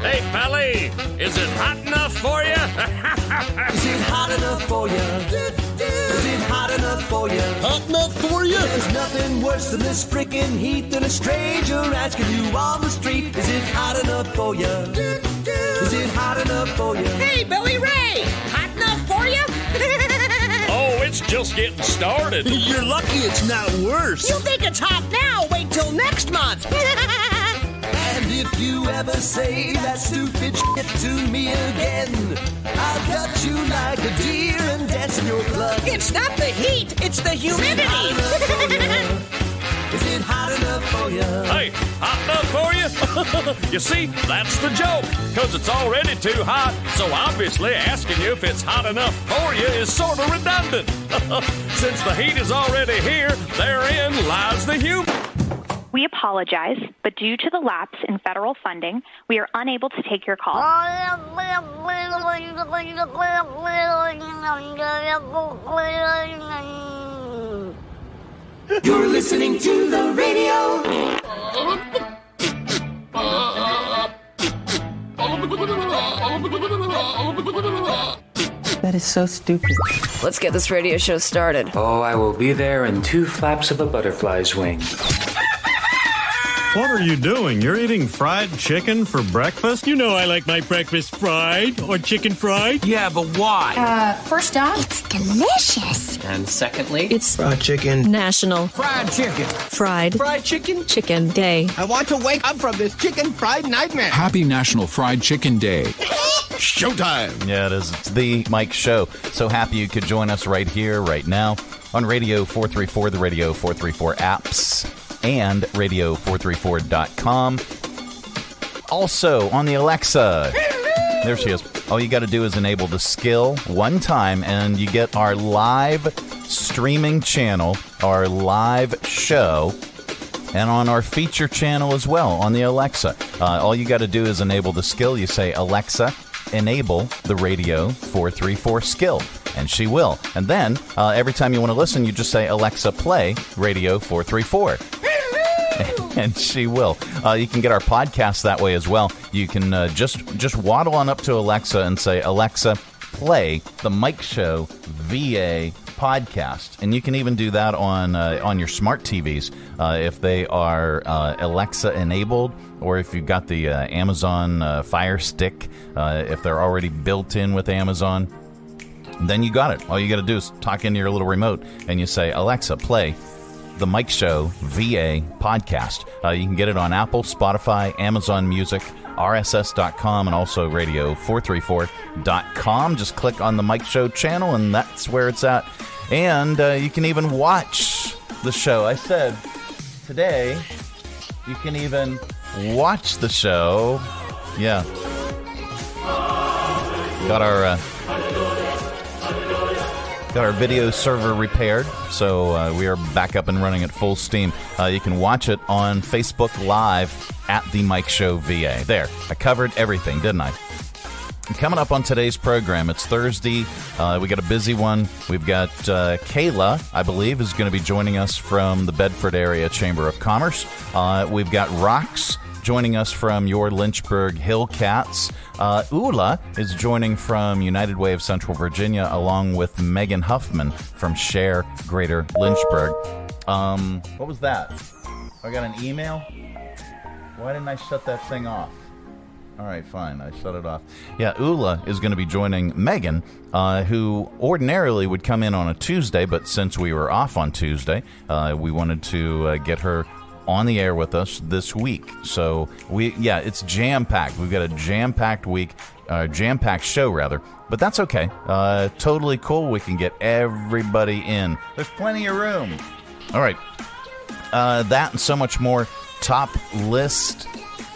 Hey, Pally, is it hot enough for you? Is it hot enough for you? Is it hot enough for you? Hot enough for you? There's nothing worse than this freaking heat than a stranger asking you on the street. Is it hot enough for you? Is it hot enough for you? Hey, Billy Ray! Hot enough for you? oh, it's just getting started. You're lucky it's not worse. You think it's hot now? Wait till next month. And if you ever say that stupid shit to me again, I'll cut you like a deer and dance in your blood. it's not the heat, it's the humidity. Is it hot enough for you? Hey, hot enough for you? you see, that's the joke. Because it's already too hot, so obviously asking you if it's hot enough for you is sort of redundant. Since the heat is already here, therein lies the humor. We apologize, but due to the lapse in federal funding, we are unable to take your call. You're listening to the radio. That is so stupid. Let's get this radio show started. Oh, I will be there in two flaps of a butterfly's wing. What are you doing? You're eating fried chicken for breakfast? You know I like my breakfast fried or chicken fried. Yeah, but why? Uh, first off, it's delicious. And secondly, It's Fried chicken. National Fried chicken. Fried Fried chicken. Chicken Day. I want to wake up from this chicken fried nightmare. Happy National Fried Chicken Day. Showtime. Yeah, it is. It's the Mike Show. So happy you could join us right here, right now, on Radio 434, the Radio 434 apps, and Radio434.com. Also on the Alexa. There she is. All you got to do is enable the skill one time, and you get our live streaming channel, our live show and on our feature channel as well on the Alexa. Uh, all you got to do is enable the skill. You say, Alexa, enable the radio 434 skill. And she will. And then uh, every time you want to listen, you just say, Alexa, play radio 434 and she will. Uh, you can get our podcast that way as well. You can uh, just just waddle on up to Alexa and say, Alexa, play the Mike Show VA podcast, and you can even do that on uh, on your smart TVs uh, if they are uh, Alexa enabled, or if you've got the uh, Amazon uh, Fire Stick, uh, if they're already built in with Amazon. Then you got it. All you got to do is talk into your little remote, and you say, Alexa, play the Mike Show VA podcast. Uh, you can get it on Apple, Spotify, Amazon Music, RSS.com, and also radio434.com. Just click on the Mike Show channel, and that's where it's at. And uh, you can even watch the show. I said today you can even watch the show. Yeah. Got our. Uh, Got our video server repaired, so uh, we are back up and running at full steam. Uh, you can watch it on Facebook Live at the Mike Show VA. There, I covered everything, didn't I? Coming up on today's program, it's Thursday. Uh, we got a busy one. We've got uh, Kayla, I believe, is going to be joining us from the Bedford Area Chamber of Commerce. Uh, we've got Rox joining us from your Lynchburg Hillcats. Uh, Ula is joining from United Way of Central Virginia, along with Megan Huffman from Share Greater Lynchburg. Um, what was that? I got an email. Why didn't I shut that thing off? All right, fine. I shut it off. Yeah, Ula is going to be joining Megan, uh, who ordinarily would come in on a Tuesday, but since we were off on Tuesday, uh, we wanted to uh, get her on the air with us this week. So we, yeah, it's jam packed. We've got a jam packed week, uh, jam packed show rather. But that's okay. Uh, totally cool. We can get everybody in. There's plenty of room. All right. Uh, that and so much more. Top list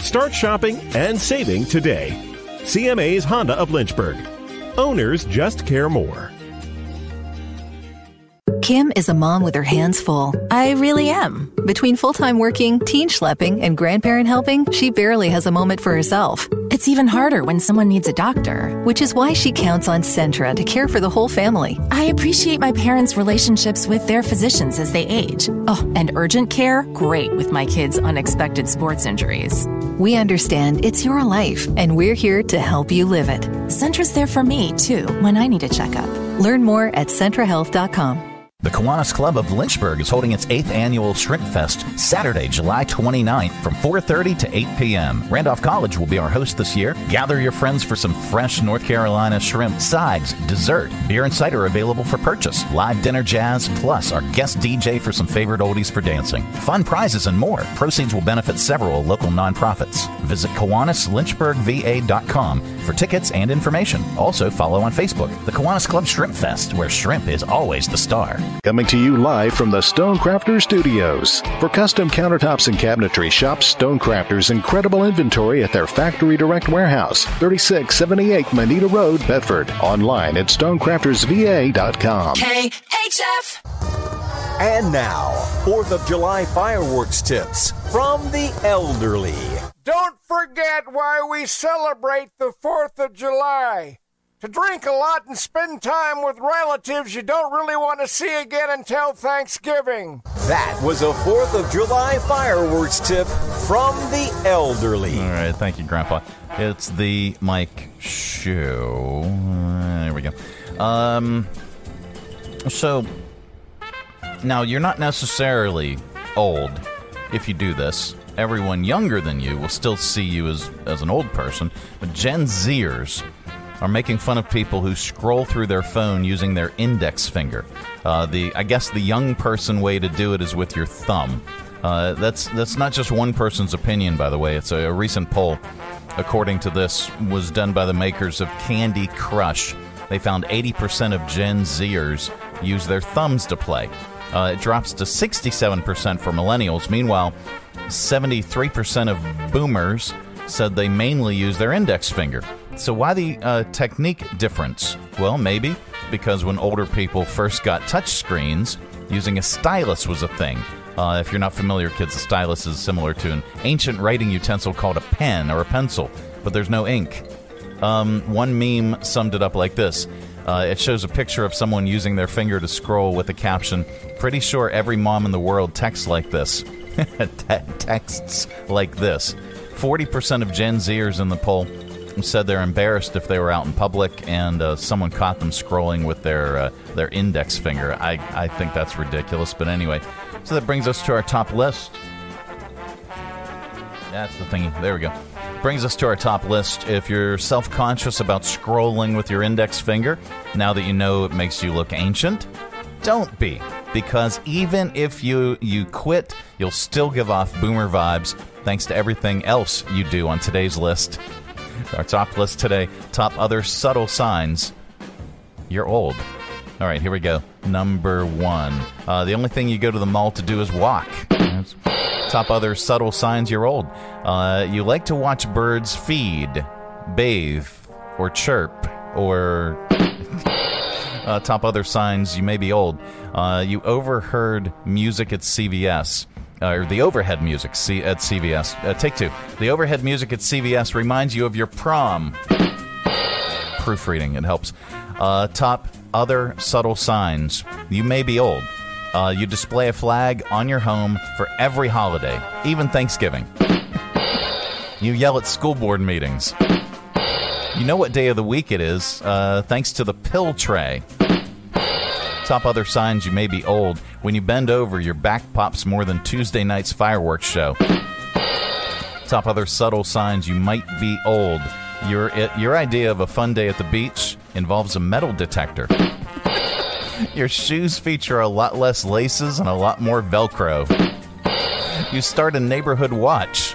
Start shopping and saving today. CMA's Honda of Lynchburg. Owners just care more. Kim is a mom with her hands full. I really am. Between full time working, teen schlepping, and grandparent helping, she barely has a moment for herself. It's even harder when someone needs a doctor, which is why she counts on Centra to care for the whole family. I appreciate my parents' relationships with their physicians as they age. Oh, and urgent care? Great with my kids' unexpected sports injuries. We understand it's your life, and we're here to help you live it. Centra's there for me, too, when I need a checkup. Learn more at centrahealth.com. The Kiwanis Club of Lynchburg is holding its 8th annual Shrimp Fest Saturday, July 29th from 4:30 to 8 p.m. Randolph College will be our host this year. Gather your friends for some fresh North Carolina shrimp, sides, dessert, beer and cider available for purchase, live dinner jazz, plus our guest DJ for some favorite oldies for dancing. Fun prizes and more. Proceeds will benefit several local nonprofits. Visit KiwanisLynchburgVA.com for tickets and information. Also follow on Facebook, the Kiwanis Club Shrimp Fest, where shrimp is always the star. Coming to you live from the Stonecrafter Studios. For custom countertops and cabinetry, shop Stonecrafter's incredible inventory at their Factory Direct Warehouse, 3678 Moneta Road, Bedford. Online at stonecraftersva.com. KHF! And now, 4th of July fireworks tips from the elderly. Don't forget why we celebrate the 4th of July to drink a lot and spend time with relatives you don't really want to see again until Thanksgiving. That was a 4th of July fireworks tip from the elderly. All right, thank you, Grandpa. It's the Mike Show. Uh, there we go. Um, so now you're not necessarily old if you do this. Everyone younger than you will still see you as as an old person, but Gen Zers are making fun of people who scroll through their phone using their index finger. Uh, the I guess the young person way to do it is with your thumb. Uh, that's that's not just one person's opinion, by the way. It's a, a recent poll, according to this, was done by the makers of Candy Crush. They found 80% of Gen Zers use their thumbs to play. Uh, it drops to 67% for millennials. Meanwhile, 73% of boomers said they mainly use their index finger. So, why the uh, technique difference? Well, maybe because when older people first got touch screens, using a stylus was a thing. Uh, if you're not familiar, kids, a stylus is similar to an ancient writing utensil called a pen or a pencil, but there's no ink. Um, one meme summed it up like this. Uh, it shows a picture of someone using their finger to scroll with the caption, Pretty sure every mom in the world texts like this. texts like this. 40% of Gen Zers in the poll said they're embarrassed if they were out in public and uh, someone caught them scrolling with their uh, their index finger. I, I think that's ridiculous. But anyway, so that brings us to our top list. That's the thingy. There we go. Brings us to our top list. If you're self conscious about scrolling with your index finger, now that you know it makes you look ancient, don't be. Because even if you, you quit, you'll still give off boomer vibes thanks to everything else you do on today's list. Our top list today top other subtle signs you're old. All right, here we go. Number one. Uh, the only thing you go to the mall to do is walk. That's top other subtle signs you're old. Uh, you like to watch birds feed, bathe, or chirp, or. uh, top other signs you may be old. Uh, you overheard music at CVS. Uh, or the overhead music C- at CVS. Uh, take two. The overhead music at CVS reminds you of your prom. Proofreading, it helps. Uh, top other subtle signs. You may be old. Uh, you display a flag on your home for every holiday, even Thanksgiving. You yell at school board meetings. You know what day of the week it is, uh, thanks to the pill tray. Top other signs you may be old. When you bend over, your back pops more than Tuesday night's fireworks show. Top other subtle signs you might be old. Your, your idea of a fun day at the beach involves a metal detector. Your shoes feature a lot less laces and a lot more Velcro. You start a neighborhood watch.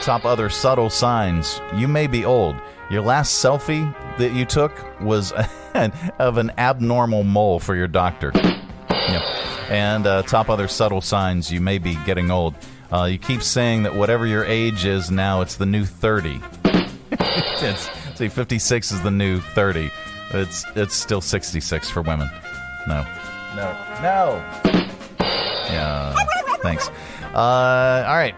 Top other subtle signs. You may be old. Your last selfie that you took was of an abnormal mole for your doctor. Yep. And uh, top other subtle signs you may be getting old. Uh, you keep saying that whatever your age is now, it's the new 30. it's, see, 56 is the new 30. It's it's still 66 for women. No. No. No. Yeah. Thanks. Uh, all right.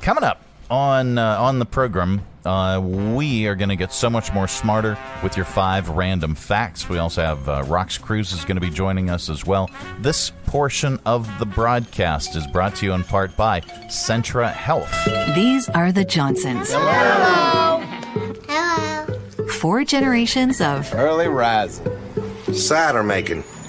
Coming up on uh, on the program, uh, we are going to get so much more smarter with your five random facts. We also have uh, Rox Cruz is going to be joining us as well. This portion of the broadcast is brought to you in part by Centra Health. These are the Johnsons. Hello. Hello. Four generations of Early rising. Cider making.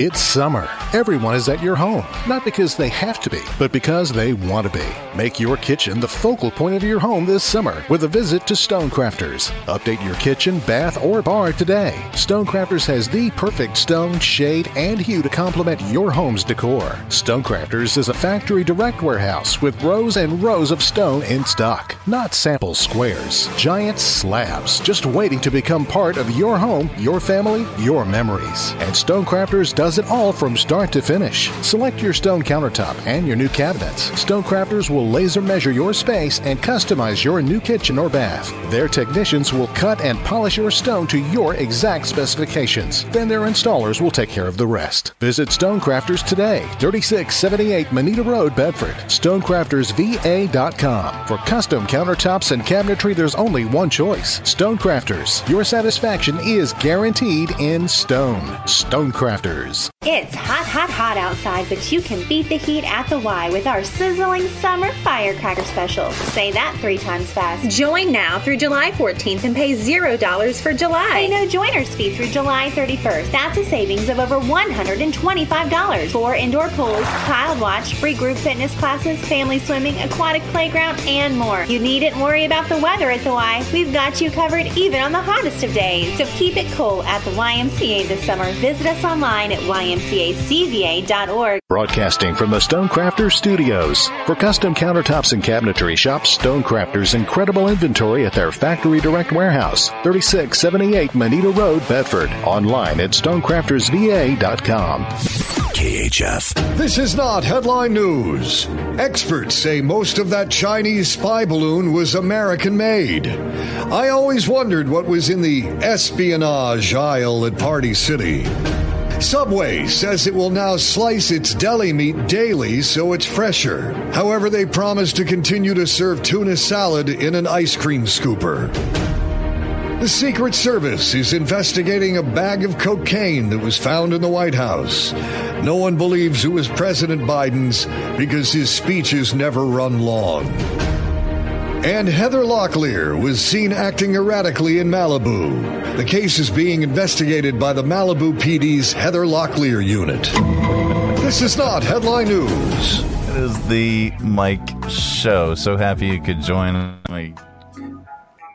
It's summer. Everyone is at your home, not because they have to be, but because they want to be. Make your kitchen the focal point of your home this summer with a visit to Stonecrafters. Update your kitchen, bath, or bar today. Stonecrafters has the perfect stone, shade, and hue to complement your home's decor. Stonecrafters is a factory direct warehouse with rows and rows of stone in stock, not sample squares. Giant slabs just waiting to become part of your home, your family, your memories. And Stonecrafters does it all from start to finish. Select your stone countertop and your new cabinets. Stonecrafters will laser measure your space and customize your new kitchen or bath. Their technicians will cut and polish your stone to your exact specifications. Then their installers will take care of the rest. Visit Stonecrafters today, 3678 Moneta Road, Bedford. StonecraftersVA.com. For custom countertops and cabinetry, there's only one choice Stonecrafters. Your satisfaction is guaranteed in stone. Stonecrafters. It's hot, hot, hot outside, but you can beat the heat at the Y with our sizzling summer firecracker special. Say that three times fast. Join now through July 14th and pay $0 for July. Pay no joiner's fee through July 31st. That's a savings of over $125. Four indoor pools, child watch, free group fitness classes, family swimming, aquatic playground, and more. You needn't worry about the weather at the Y. We've got you covered even on the hottest of days. So keep it cool at the YMCA this summer. Visit us online at ymcacva.org. Broadcasting from the Stonecrafters Studios. For custom countertops and cabinetry, shop Stonecrafters' incredible inventory at their factory direct warehouse, 3678 Moneta Road, Bedford. Online at stonecraftersva.com. KHF. This is not headline news. Experts say most of that Chinese spy balloon was American made. I always wondered what was in the espionage aisle at Party City. Subway says it will now slice its deli meat daily so it's fresher. However, they promise to continue to serve tuna salad in an ice cream scooper. The Secret Service is investigating a bag of cocaine that was found in the White House. No one believes it was President Biden's because his speeches never run long. And Heather Locklear was seen acting erratically in Malibu. The case is being investigated by the Malibu PD's Heather Locklear unit. This is not headline news. It is the Mike Show. So happy you could join me.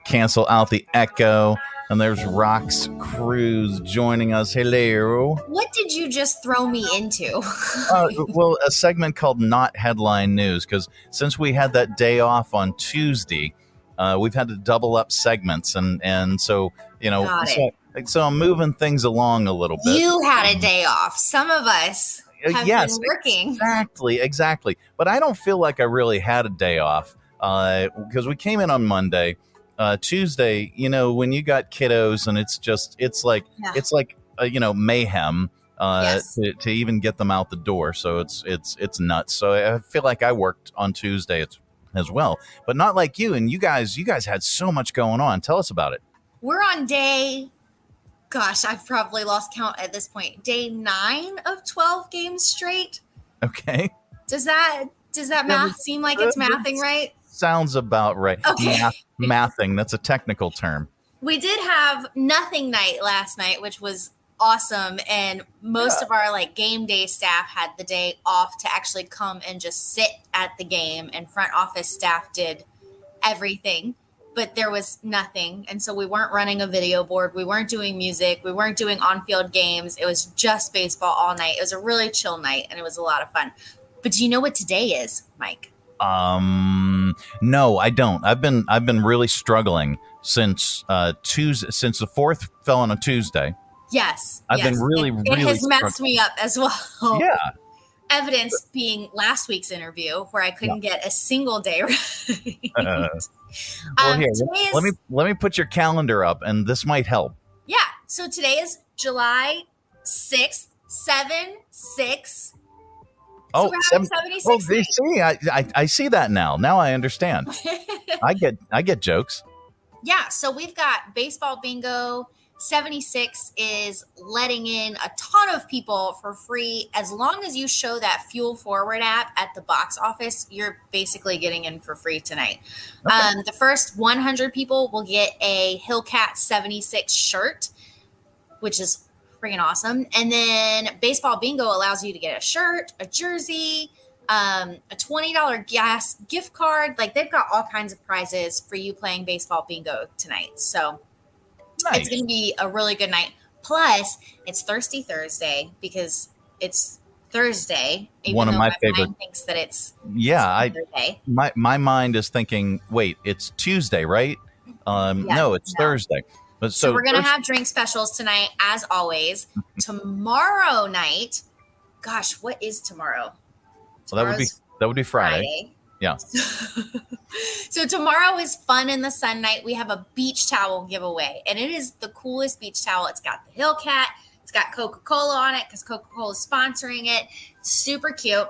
Cancel out the echo. And there's Rox Cruz joining us. Hello. What did you just throw me into? uh, well, a segment called Not Headline News, because since we had that day off on Tuesday, uh, we've had to double up segments. And, and so, you know, so, so I'm moving things along a little bit. You had a day off. Some of us Uh, have yes, been working. Exactly, exactly. But I don't feel like I really had a day off because we came in on Monday. Uh, Tuesday, you know, when you got kiddos and it's just, it's like, Yeah. it's like, uh, you know, mayhem uh, Yes. to, to even get them out the door. So it's, it's, it's nuts. So I feel like I worked on Tuesday as, as well, but not like you. And you guys, you guys had so much going on. Tell us about it. We're on day, gosh, I've probably lost count at this point. Day nine of 12 games straight. Okay. Does that, does that math seem like it's mathing right? Sounds about right. Okay. Math, mathing. That's a technical term. We did have nothing night last night, which was awesome. And most of our like game day staff had the day off to actually come and just sit at the game. And front office staff did everything, but there was nothing. And so we weren't running a video board. We weren't doing music. We weren't doing on field games. It was just baseball all night. It was a really chill night and it was a lot of fun. But do you know what today is, Mike? Um, no, I don't. I've been I've been really struggling since uh Tuesday since the fourth fell on a Tuesday. Yes. I've yes. been really, it, really It has messed me up as well. Yeah. Evidence being last week's interview where I couldn't get a single day right. Uh, well, Um, here, is- let me let me put your calendar up, and this might help. Yeah. So today is July 6th, 7, 6. Oh, we're seven- having 76 oh, they see, I, I I see that now. Now I understand. I get I get jokes. Yeah, so we've got baseball bingo. 76 is letting in a ton of people for free. As long as you show that Fuel Forward app at the box office, you're basically getting in for free tonight. Um, the first 100 people will get a Hillcat 76 shirt, which is freaking awesome. And then baseball bingo allows you to get a shirt, a jersey, um, a $20 gas gift card. Like they've got all kinds of prizes for you playing baseball bingo tonight. So it's going to be a really good night. Plus, it's Thirsty Thursday because it's Thursday. One of my mind favorite- thinks that it's Yeah, I Thursday. my my mind is thinking. Wait, it's Tuesday, right? Um, Yeah, no, it's no. Thursday. But So, so, we're gonna Thurs- have drink specials tonight, as always. Mm-hmm. tomorrow night, gosh, what is tomorrow? well, that would be that would be Friday. Friday. Yeah. So tomorrow is fun in the sun night. We have a beach towel giveaway, and it is the coolest beach towel. It's got the Hillcat. It's got Coca Cola on it because Coca Cola is sponsoring it. Super cute.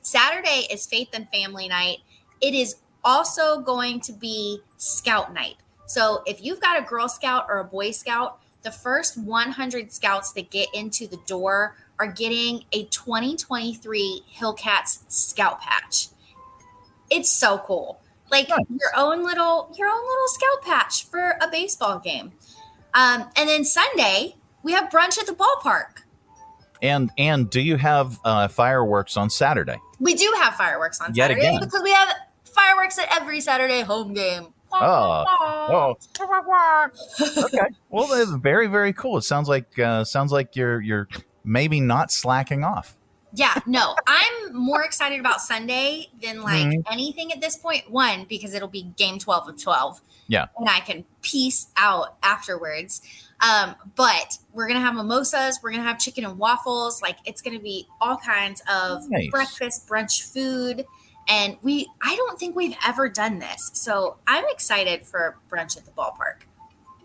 Saturday is Faith and Family Night. It is also going to be Scout Night. So if you've got a Girl Scout or a Boy Scout, the first 100 Scouts that get into the door are getting a 2023 Hillcats Scout Patch. It's so cool. Like your own little your own little scout patch for a baseball game. Um, and then Sunday, we have brunch at the ballpark. And and do you have uh, fireworks on Saturday? We do have fireworks on Yet Saturday again. because we have fireworks at every Saturday home game. Oh, oh. okay. Well, that's very very cool. It sounds like uh, sounds like you're you're maybe not slacking off. Yeah, no, I'm more excited about Sunday than like Mhm. anything at this point. One, because it'll be game 12 of 12. Yeah. and I can peace out afterwards. Um, but we're gonna have mimosas, we're gonna have chicken and waffles, like it's gonna be all kinds of Nice. breakfast, brunch food. And we I don't think we've ever done this. So I'm excited for brunch at the ballpark.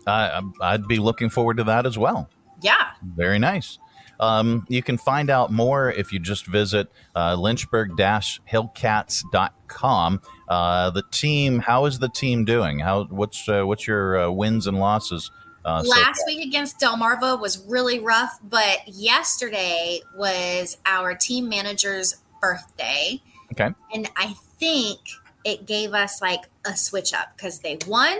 I I'd be looking forward to that as well. Yeah. Very nice. Um, you can find out more if you just visit uh, lynchburg-hillcats.com. Uh, the team, how is the team doing? How what's uh, what's your uh, wins and losses? Uh, so Last far? week against Delmarva was really rough, but yesterday was our team manager's birthday. Okay. And I think it gave us like a switch up because they won.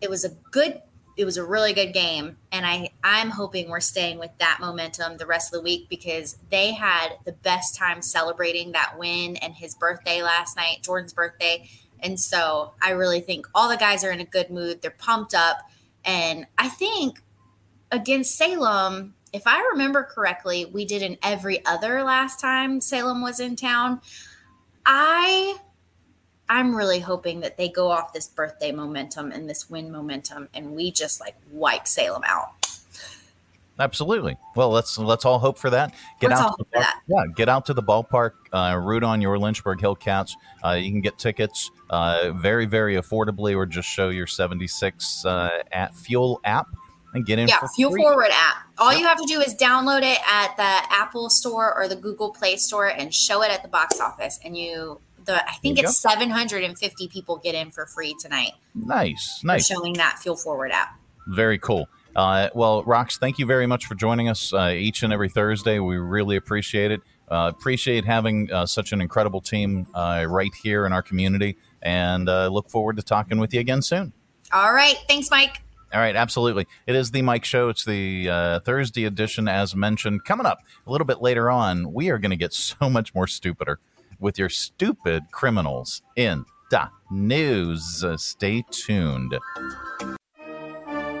It was a good, it was a really good game. And I, I'm hoping we're staying with that momentum the rest of the week because they had the best time celebrating that win and his birthday last night, Jordan's birthday. And so I really think all the guys are in a good mood. They're pumped up. And I think against Salem, if I remember correctly, we did an every other last time Salem was in town. I I'm really hoping that they go off this birthday momentum and this win momentum and we just like wipe Salem out. Absolutely. Well, let's let's all hope for that. Get Let's out. To the yeah, get out to the ballpark. Uh, root on your Lynchburg Hillcats. Uh, you can get tickets uh, very very affordably, or just show your seventy six uh, at Fuel app and get in. yeah, Fuel free. Forward app. All you have to do is download it at the Apple Store or the Google Play Store and show it at the box office and you the I think it's 750 people get in for free tonight. Nice, nice, showing that Fuel Forward app. very cool. Uh, well, Rox, thank you very much for joining us uh, each and every Thursday. We really appreciate it. Uh, appreciate having uh, such an incredible team uh, right here in our community, and uh, look forward to talking with you again soon. All right, thanks Mike. All right, absolutely. It is the Mike Show. It's the uh, Thursday edition, as mentioned. Coming up a little bit later on, we are going to get so much more stupider with your stupid criminals in the news. Uh, stay tuned.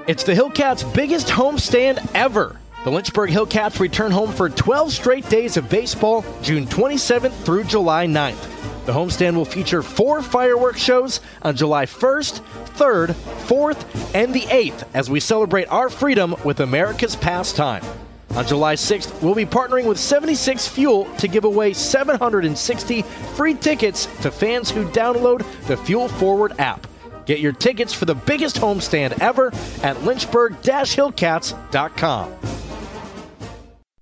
It's the Hillcats' biggest homestand ever. The Lynchburg Hillcats return home for 12 straight days of baseball, June 27th through July 9th. The homestand will feature four fireworks shows on July 1st, 3rd, 4th, and the 8th as we celebrate our freedom with America's pastime. On July 6th, we'll be partnering with 76 Fuel to give away 760 free tickets to fans who download the Fuel Forward app. Get your tickets for the biggest homestand ever at lynchburg-hillcats.com.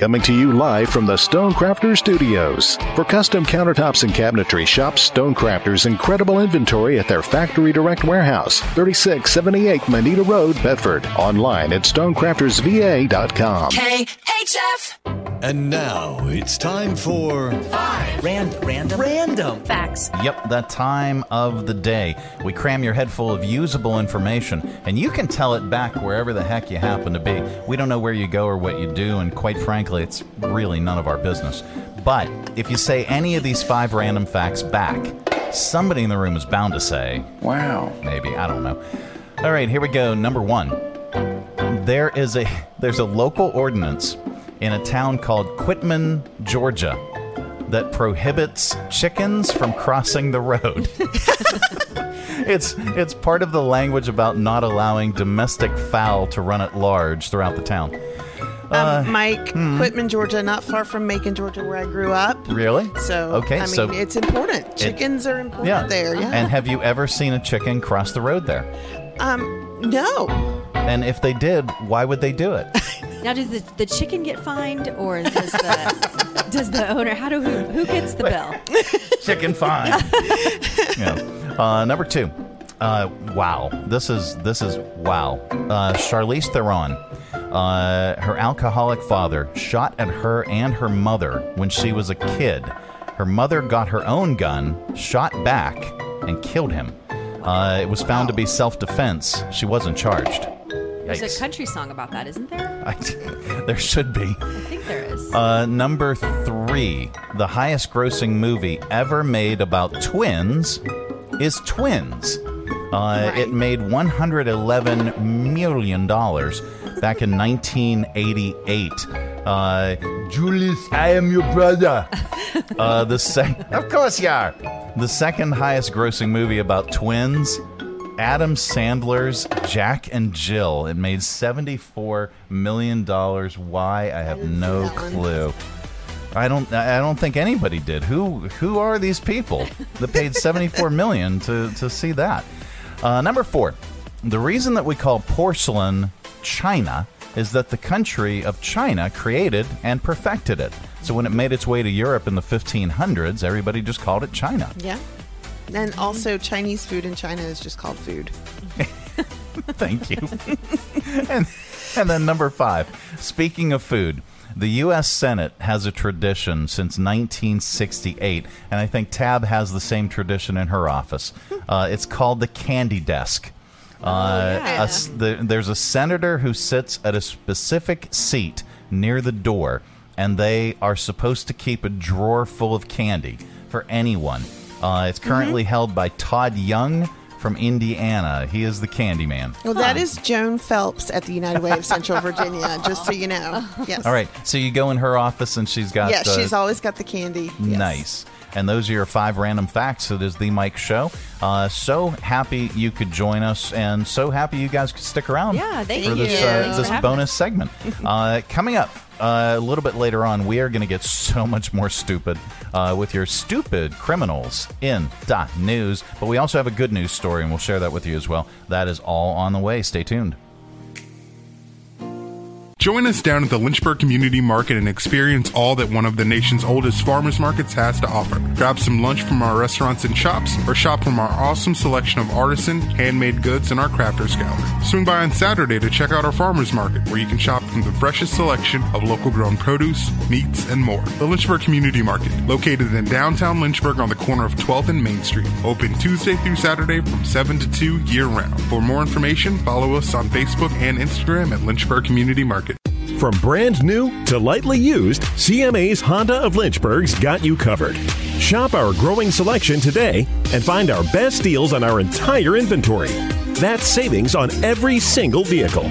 Coming to you live from the Stonecrafter Studios. For custom countertops and cabinetry, shop Stonecrafter's incredible inventory at their Factory Direct Warehouse, 3678 Moneta Road, Bedford. Online at stonecraftersva.com. KHF! And now it's time for Five Random. Random. Random Facts. Yep, that time of the day. We cram your head full of usable information, and you can tell it back wherever the heck you happen to be. We don't know where you go or what you do, and quite frankly, it's really none of our business. But if you say any of these five random facts back, somebody in the room is bound to say, Wow. Maybe, I don't know. All right, here we go. Number one. There is a there's a local ordinance in a town called Quitman, Georgia, that prohibits chickens from crossing the road. it's it's part of the language about not allowing domestic fowl to run at large throughout the town. Uh, Um, Mike, hmm. Quitman, Georgia, not far from Macon, Georgia, where I grew up. Really? So, Okay, I mean, so- it's important. Chickens are important yeah. there. Yeah. And have you ever seen a chicken cross the road there? um, no. And if they did, why would they do it? Now, does the, the chicken get fined, or does the does the owner? How do who, who gets the bill? Chicken fine. yeah. Uh, number two. Uh, wow. This is this is wow. Uh, Charlize Theron. Uh, her alcoholic father shot at her and her mother when she was a kid. Her mother got her own gun, shot back, and killed him. Uh, it was found to be self-defense. She wasn't charged. There's Yikes. a country song about that, isn't there? I, there should be. I think there is. Uh, number three, the highest grossing movie ever made about twins is Twins. Uh, It made $111 million back in 1988. Uh, Julius, I am your brother. uh, the sec- of course you are. The second highest grossing movie about twins, Adam Sandler's Jack and Jill. It made $74 million. Why? I have no clue. I don't. I don't think anybody did. Who Who are these people that paid seventy four million to to see that? Uh, number four. The reason that we call porcelain China is that the country of China created and perfected it. So when it made its way to Europe in the 1500s, everybody just called it China. Yeah. And also, Chinese food in China is just called food. Thank you. and, and then number five. Speaking of food, the U.S. Senate has a tradition since 1968, and I think Tab has the same tradition in her office. Uh, it's called the Candy Desk. Uh, a s- the- there's a senator who sits at a specific seat near the door, and they are supposed to keep a drawer full of candy for anyone. Uh, it's currently held by Todd Young from Indiana. He is the candy man. Well, that is Joan Phelps at the United Way of Central Virginia, just so you know. Yes. All right, so you go in her office, and she's got Yeah, uh, she's always got the candy. Nice. And those are your five random facts. It is the Mike Show. Uh, so happy you could join us, and so happy you guys could stick around. Yeah, thank for you. this uh, for this having bonus segment. Uh, coming up uh, a little bit later on, we are going to get so much more stupid uh, with your stupid criminals in dot news. But we also have a good news story, and we'll share that with you as well. That is all on the way. Stay tuned. Join us down at the Lynchburg Community Market and experience all that one of the nation's oldest farmers markets has to offer. Grab some lunch from our restaurants and shops, or shop from our awesome selection of artisan, handmade goods and our crafters gallery. Swing by on Saturday to check out our farmers market, where you can shop the freshest selection of local grown produce, meats, and more. The Lynchburg Community Market, located in downtown Lynchburg on the corner of 12th and Main Street. Open Tuesday through Saturday from 7 to 2 year round. For more information, follow us on Facebook and Instagram at Lynchburg Community Market. From brand new to lightly used, CMA's Honda of Lynchburg's got you covered. Shop our growing selection today and find our best deals on our entire inventory. That's savings on every single vehicle.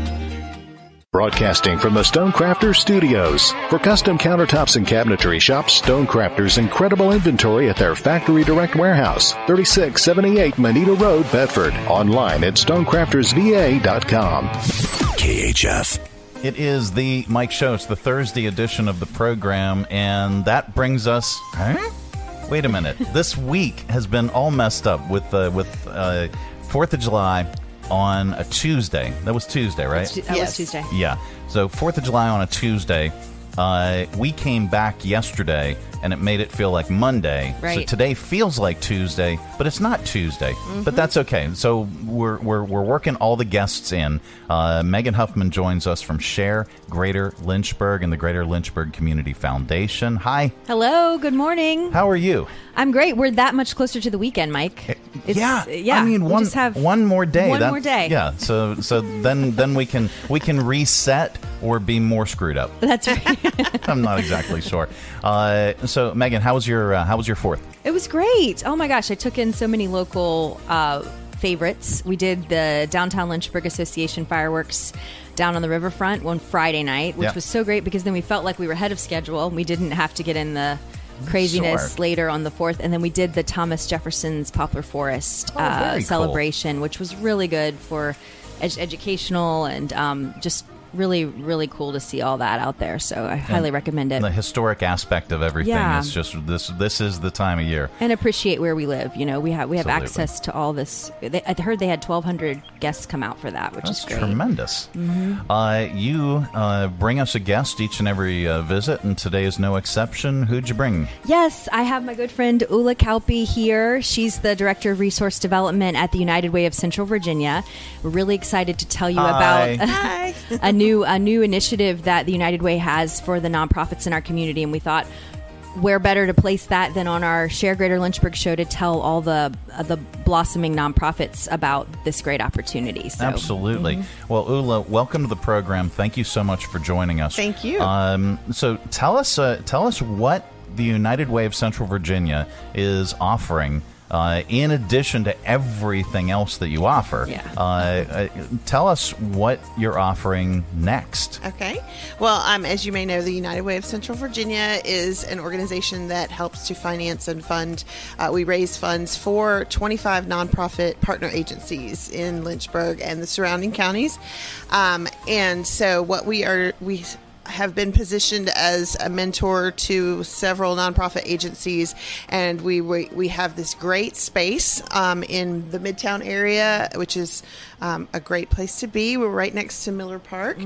Broadcasting from the Stonecrafters Studios. For custom countertops and cabinetry, shop Stonecrafters' incredible inventory at their Factory Direct Warehouse, 3678 Moneta Road, Bedford. Online at stonecraftersva.com. KHF. It is the Mike Show. It's the Thursday edition of the program, and that brings us. Huh? Wait a minute. this week has been all messed up with uh, with uh, Fourth of July on a Tuesday. That was Tuesday, right? That's tu- that was Yes. Tuesday. Yeah. So Fourth of July on a Tuesday. Uh, we came back yesterday, and it made it feel like Monday. So today feels like Tuesday, but it's not Tuesday. Mhm. But that's okay. So we're we're, we're working all the guests in. Uh, Megan Huffman joins us from Share Greater Lynchburg and the Greater Lynchburg Community Foundation. Hi. Hello, good morning. How are you? I'm great. We're that much closer to the weekend, Mike. It's, yeah, yeah. I mean, one just have one more day. One That- more day. Yeah. So so then then we can we can reset or be more screwed up. That's right. I'm not exactly sure. Uh, so Megan, how was your uh, how was your fourth? It was great. Oh my gosh, I took in so many local uh, favorites. We did the Downtown Lynchburg Association fireworks down on the riverfront one Friday night, which Yeah. was so great because then we felt like we were ahead of schedule. We didn't have to get in the craziness Sure. later on the fourth, and then we did the Thomas Jefferson's Poplar Forest Oh, uh, cool. celebration, which was really good for ed- educational and um, just really, really cool to see all that out there. So I highly And recommend it. The historic aspect of everything Yeah. is just this. This is the time of year. and appreciate where we live. You know, we have we have Absolutely. access to all this. They, I heard they had 1,200 guests come out for that, which That's is great. tremendous. Mhm. Uh, you uh, bring us a guest each and every uh, visit, and today is no exception. Who'd you bring? Yes, I have my good friend Ula Kauppi here. She's the director of resource development at the United Way of Central Virginia. We're really excited to tell you Hi. about a new a new initiative that the United Way has for the nonprofits in our community, and we thought. Where better to place that than on our Share Greater Lynchburg show to tell all the uh, the blossoming nonprofits about this great opportunity? So, Absolutely. Mhm. Well, Ula, welcome to the program. Thank you so much for joining us. Thank you. Um, so tell us, uh, tell us what the United Way of Central Virginia is offering. Uh, in addition to everything else that you offer, Yeah. uh, uh, tell us what you're offering next. Okay. Well, um, as you may know, the United Way of Central Virginia is an organization that helps to finance and fund. Uh, we raise funds for 25 nonprofit partner agencies in Lynchburg and the surrounding counties. Um, and so, what we are, we have been positioned as a mentor to several nonprofit agencies, and we we, we have this great space um, in the Midtown area, which is um, a great place to be. We're right next to Miller Park.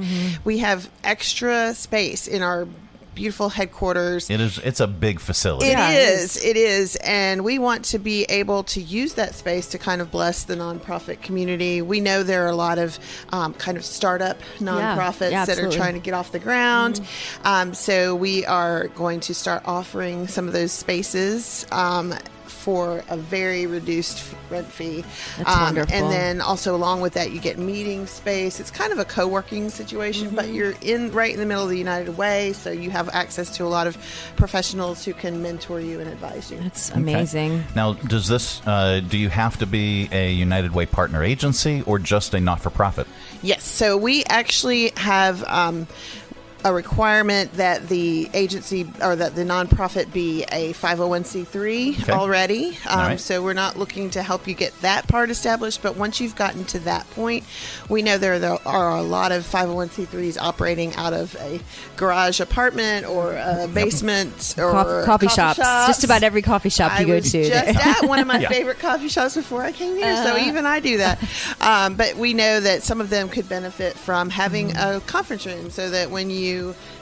We have extra space in our beautiful headquarters. It is. It's a big facility. It is. It is. And we want to be able to use that space to kind of bless the nonprofit community. We know there are a lot of um, kind of startup nonprofits Yeah, that are trying to get off the ground. Um, so we are going to start offering some of those spaces. Um, for a very reduced rent fee, That's Um, wonderful. and then also along with that, you get meeting space. It's kind of a co-working situation, but Mm-hmm. you're in right in the middle of the United Way, so you have access to a lot of professionals who can mentor you and advise you. That's Okay. Now, does this? Uh, do you have to be a United Way partner agency or just a not-for-profit? Yes, so we actually have. Um, a requirement that the agency or that the nonprofit be a 501c3 Okay. already. Um, All right. So we're not looking to help you get that part established. But once you've gotten to that point, we know there, there are a lot of 501c3s operating out of a garage apartment or a basement or Coff- coffee, shops. Just about every coffee shop you go was to. Just at one of my Yeah. favorite coffee shops before I came here, so Uh-huh. even I do that. Um, but we know that some of them could benefit from having Mm-hmm. a conference room, so that when you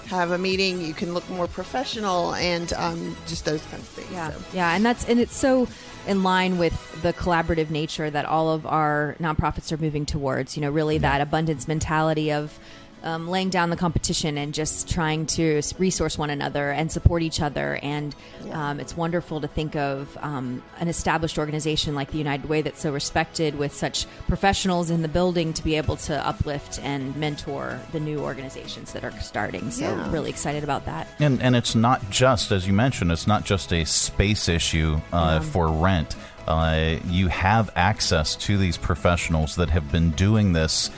have a meeting, you can look more professional and um, just those kinds of things. Yeah, So. yeah, and that's and it's so in line with the collaborative nature that all of our nonprofits are moving towards. You know, really that abundance mentality of. Um, laying down the competition and just trying to s- resource one another and support each other. And um, it's wonderful to think of um, an established organization like the United Way that's so respected with such professionals in the building to be able to uplift and mentor the new organizations that are starting. So, Yeah. really excited about that. And and it's not just as you mentioned, it's not just a space issue uh, for rent. Uh, you have access to these professionals that have been doing this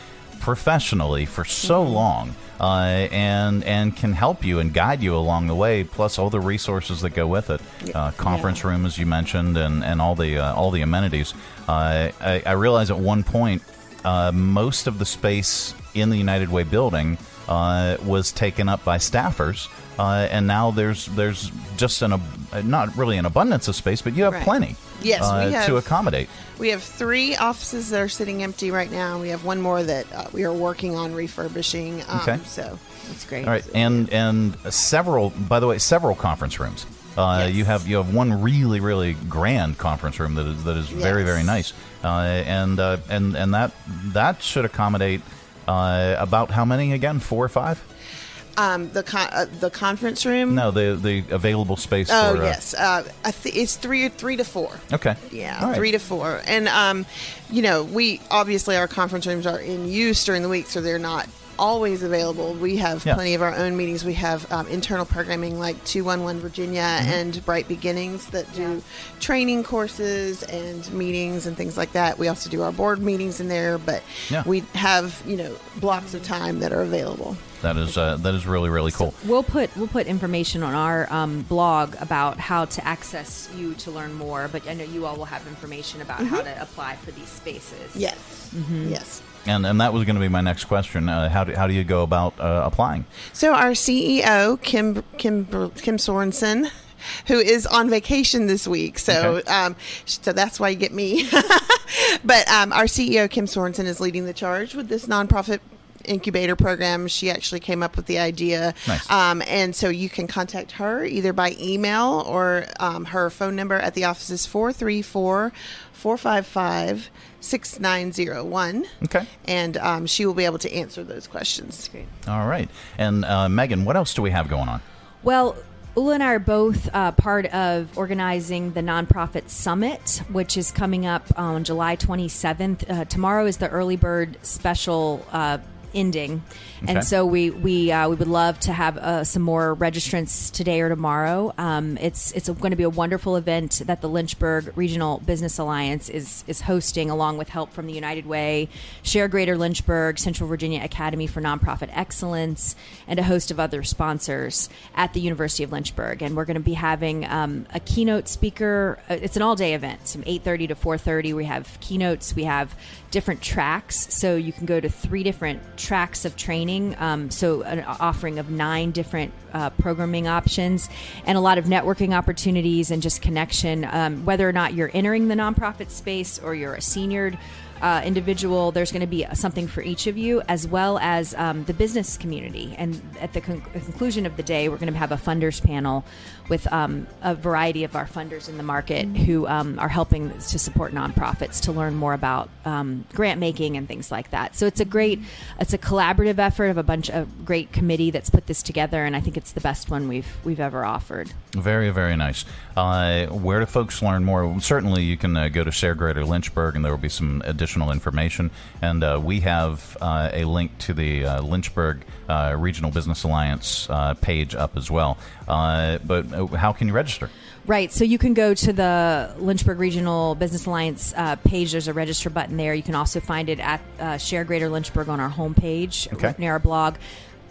professionally for so Mm-hmm. long, uh, and and can help you and guide you along the way. Plus all the resources that go with it, uh, conference room as you mentioned, and and all the uh, all the amenities. Uh, I, I realize at one point uh, most of the space in the United Way building uh, was taken up by staffers, uh, and now there's there's just an ab- not really an abundance of space, but you have Right. plenty Yes, we uh, have- to accommodate. We have three offices that are sitting empty right now. We have one more that uh, we are working on refurbishing. Um, Okay. So that's great. All right, and and several, by the way, several conference rooms. Uh, You have you have one really really grand conference room that is that is very Yes. very nice, uh, and uh, and and that that should accommodate uh, about how many again? Four or five? Um, the con- uh, the conference room. No, the the available space. Oh for, uh, yes, uh, I th- it's three three to four. Okay. Yeah, right. three to four, and um, you know, we obviously our conference rooms are in use during the week, so they're not always available. We have Yeah. plenty of our own meetings. We have um, internal programming like Two One One Virginia Mm-hmm. and Bright Beginnings that do training courses and meetings and things like that. We also do our board meetings in there, but Yeah. we have you know blocks of time that are available. That is uh, that is really really cool. We'll put we'll put information on our um, blog about how to access you to learn more. But I know you all will have information about how Mhm. to apply for these spaces. Yes, Mhm. yes. And and that was going to be my next question. Uh, how do how do you go about uh, applying? So our CEO Kim Kim Kim Sorensen, who is on vacation this week, so Okay. um, so that's why you get me. but um, our CEO Kim Sorensen is leading the charge with this nonprofit incubator program. She actually came up with the idea, Nice. um, and so you can contact her either by email or um, her phone number at the office is 434 455 6901. Okay. And um, she will be able to answer those questions. great. All right. And uh, Megan, what else do we have going on? Well, Ula and I are both uh, part of organizing the Nonprofit Summit, which is coming up on July 27th. Uh, tomorrow is the early bird special uh, ending, Okay. and so we we uh, we would love to have uh, some more registrants today or tomorrow. Um, it's it's going to be a wonderful event that the Lynchburg Regional Business Alliance is is hosting, along with help from the United Way, Share Greater Lynchburg, Central Virginia Academy for Nonprofit Excellence, and a host of other sponsors at the University of Lynchburg. And we're going to be having um, a keynote speaker. Uh, it's an all day event, from 8:30 to 4:30. We have keynotes. We have different tracks, so you can go to three different tracks of training. Um, so an offering of nine different uh, programming options and a lot of networking opportunities and just connection. Um, whether or not you're entering the nonprofit space or you're a senior uh, individual, there's going to be something for each of you, as well as um, the business community. And at the con- conclusion of the day, we're going to have a funders panel with um, a variety of our funders in the market who um, are helping to support nonprofits to learn more about um, grant making and things like that. So it's a great, it's a collaborative effort of a bunch of great committee that's put this together, and I think it's the best one we've we've ever offered. Very, very nice. Uh, where do folks learn more? Certainly, you can uh, go to Share Greater Lynchburg, and there will be some additional information. And uh, we have uh, a link to the uh, Lynchburg uh, Regional Business Alliance uh, page up as well. Uh, but how can you register? Right. So you can go to the Lynchburg Regional Business Alliance uh, page. There's a register button there. You can also find it at uh, Share Greater Lynchburg on our homepage Okay. near our blog.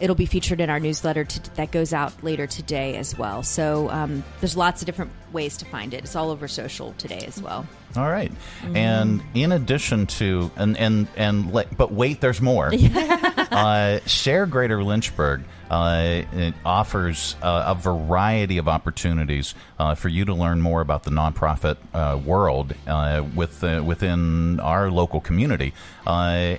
it'll be featured in our newsletter to, that goes out later today as well. So um, there's lots of different ways to find it. It's all over social today as well. All right. And in addition to and and and but wait, there's more. uh, Share Greater Lynchburg uh, it offers uh, a variety of opportunities uh, for you to learn more about the nonprofit uh, world uh, with within our local community, uh,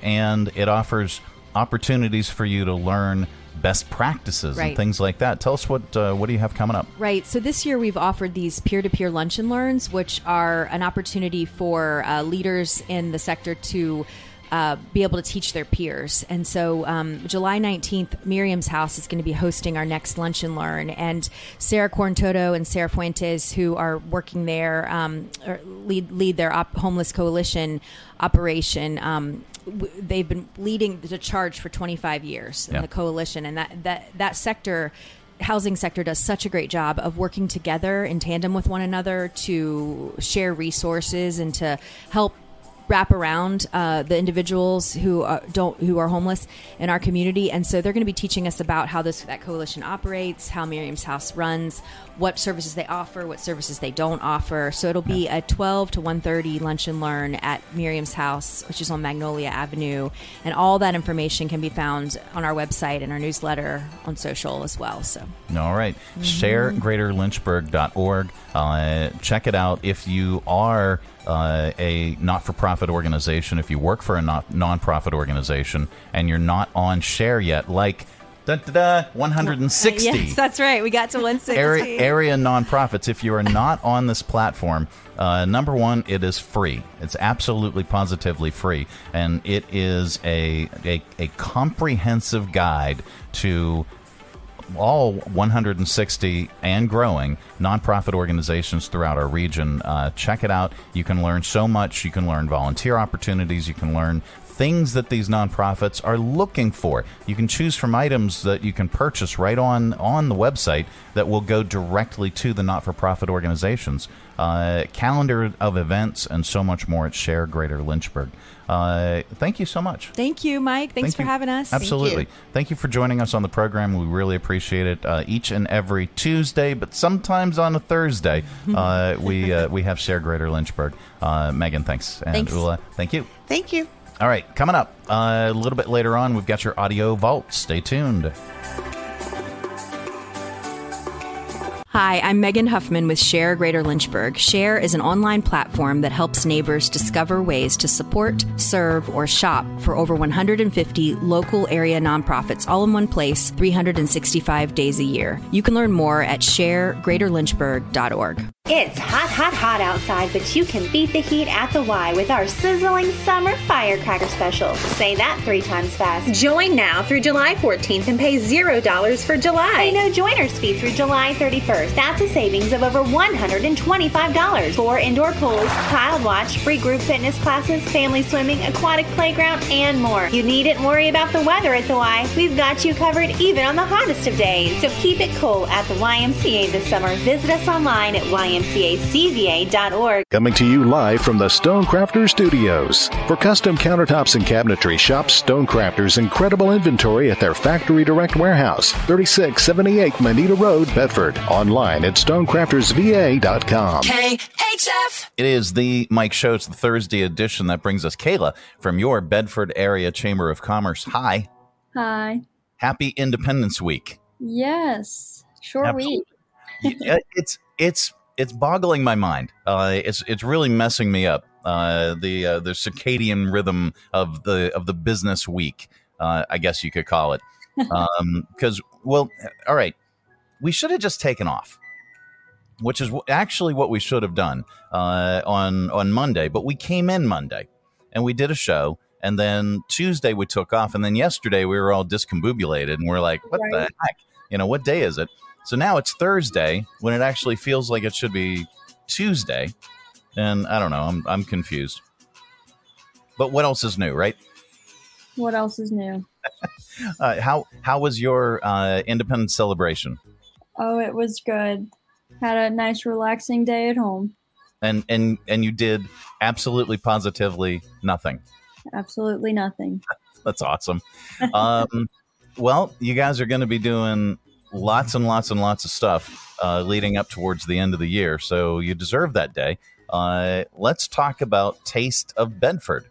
and it offers opportunities for you to learn best practices Right. and things like that. Tell us what uh, what do you have coming up? Right. So this year we've offered these peer to peer lunch and learns, which are an opportunity for uh, leaders in the sector to. Uh, be able to teach their peers. And so, um, July 19th, Miriam's House is going to be hosting our next Lunch and Learn. And Sarah Corntoto and Sarah Fuentes, who are working there, um, or lead, lead their op- homeless coalition operation, um, w- they've been leading the charge for 25 years in the coalition. And that, that, that sector housing sector does such a great job of working together in tandem with one another to share resources and to help wrap around uh, the individuals who are, don't who are homeless in our community. And so they're going to be teaching us about how this that coalition operates how miriam's house runs what services they offer what services they don't offer so it'll be a 12 to 1.30 lunch and learn at miriam's house which is on magnolia avenue and all that information can be found on our website and our newsletter on social as well so All right. ShareGreaterLynchburg.org. Uh, check it out. If you are uh, a not for profit organization, if you work for a not- nonprofit organization, and you're not on Share yet, like da, 160 yes that's right we got to 160 area, area nonprofits, if you are not on this platform, uh, number one, it is free. It's absolutely positively free, and it is a a, a comprehensive guide to all 160 and growing nonprofit organizations throughout our region. Uh, check it out. You can learn so much. You can learn volunteer opportunities. You can learn things that these nonprofits are looking for. You can choose from items that you can purchase right on on the website that will go directly to the not-for-profit organizations. Uh, calendar of events and so much more at Share Greater Lynchburg. Uh, thank you so much. thank you mike thanks Thank for you. having us Absolutely. Thank you. for joining us on the program. We really appreciate it. Uh, each and every Tuesday, but sometimes on a Thursday, uh, we uh, we have Share Greater Lynchburg. Uh, Megan, thanks. And Thanks. Ula, thank you. Thank you. All right, coming up uh, a little bit later on, we've got your audio vault. Stay tuned. Hi, I'm Megan Huffman with Share Greater Lynchburg. Share is an online platform that helps neighbors discover ways to support, serve, or shop for over 150 local area nonprofits all in one place 365 days a year. You can learn more at sharegreaterlynchburg.org. It's hot, hot, hot outside, but you can beat the heat at the Y with our sizzling summer firecracker special. Say that three times fast. Join now through July 14th and pay $0 for July. Pay no joiner's fee through July 31st. That's a savings of over $125. for indoor pools, child watch, free group fitness classes, family swimming, aquatic playground, and more. You needn't worry about the weather at the Y. We've got you covered even on the hottest of days. So keep it cool at the YMCA this summer. Visit us online at ymcacva.org. Coming to you live from the Stonecrafter Studios. For custom countertops and cabinetry, shop Stonecrafter's incredible inventory at their Factory Direct Warehouse, 3678 Moneta Road, Bedford. Online at stonecraftersva.com. KHF. It is the Mike Show. It's the Thursday edition. That brings us Kayla from your Bedford Area Chamber of Commerce. Hi. Hi. Happy Independence Week. Yes. Short Absolutely. week. It's it's it's boggling my mind. Uh, it's it's really messing me up. Uh, the uh, the circadian rhythm of the of the business week, uh, I guess you could call it. Because well, all right, we should have just taken off, which is actually what we should have done uh, on on Monday. But we came in Monday and we did a show. And then Tuesday we took off, and then yesterday we were all discombobulated, and we're like, "What the heck? You know, what day is it?" So now it's Thursday when it actually feels like it should be Tuesday, and I don't know. I'm I'm confused. But what else is new, right? What else is new? Uh, how how was your uh, Independence celebration? Oh, it was good. Had a nice, relaxing day at home. And and and you did absolutely positively nothing. Absolutely nothing. That's awesome. Um, well, you guys are going to be doing lots and lots and lots of stuff uh, leading up towards the end of the year, so you deserve that day. Uh, let's talk about Taste of Bedford.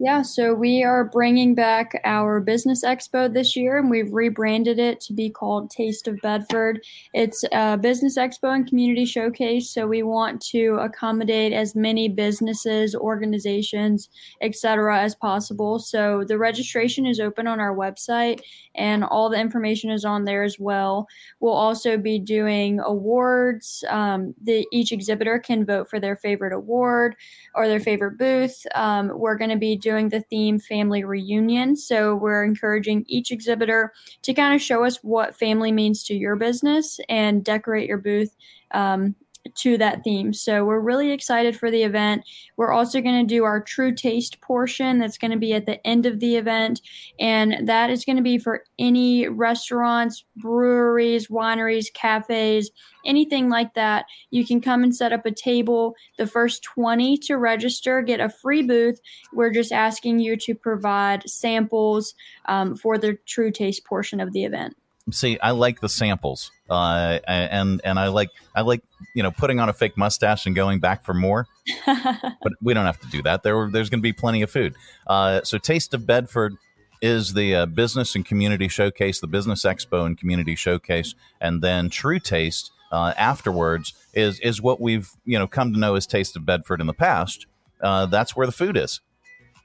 Yeah, so we are bringing back our business expo this year, and we've rebranded it to be called Taste of Bedford. It's a business expo and community showcase, so we want to accommodate as many businesses, organizations, etc., as possible. So the registration is open on our website, and all the information is on there as well. We'll also be doing awards. Um, the each exhibitor can vote for their favorite award or their favorite booth. Um, we're going to be doing the theme family reunion. So we're encouraging each exhibitor to kind of show us what family means to your business and decorate your booth um, to that theme. So we're really excited for the event. We're also going to do our true taste portion that's going to be at the end of the event. And that is going to be for any restaurants, breweries, wineries, cafes, anything like that. You can come and set up a table. The first 20 to register get a free booth. We're just asking you to provide samples um, for the true taste portion of the event see i like the samples uh, and and i like i like you know putting on a fake mustache and going back for more. But we don't have to do that. There there's going to be plenty of food. Uh, so taste of bedford is the uh, business and community showcase the business expo and community showcase. And then true taste uh, afterwards is is what we've you know come to know as taste of bedford in the past. Uh, that's where the food is.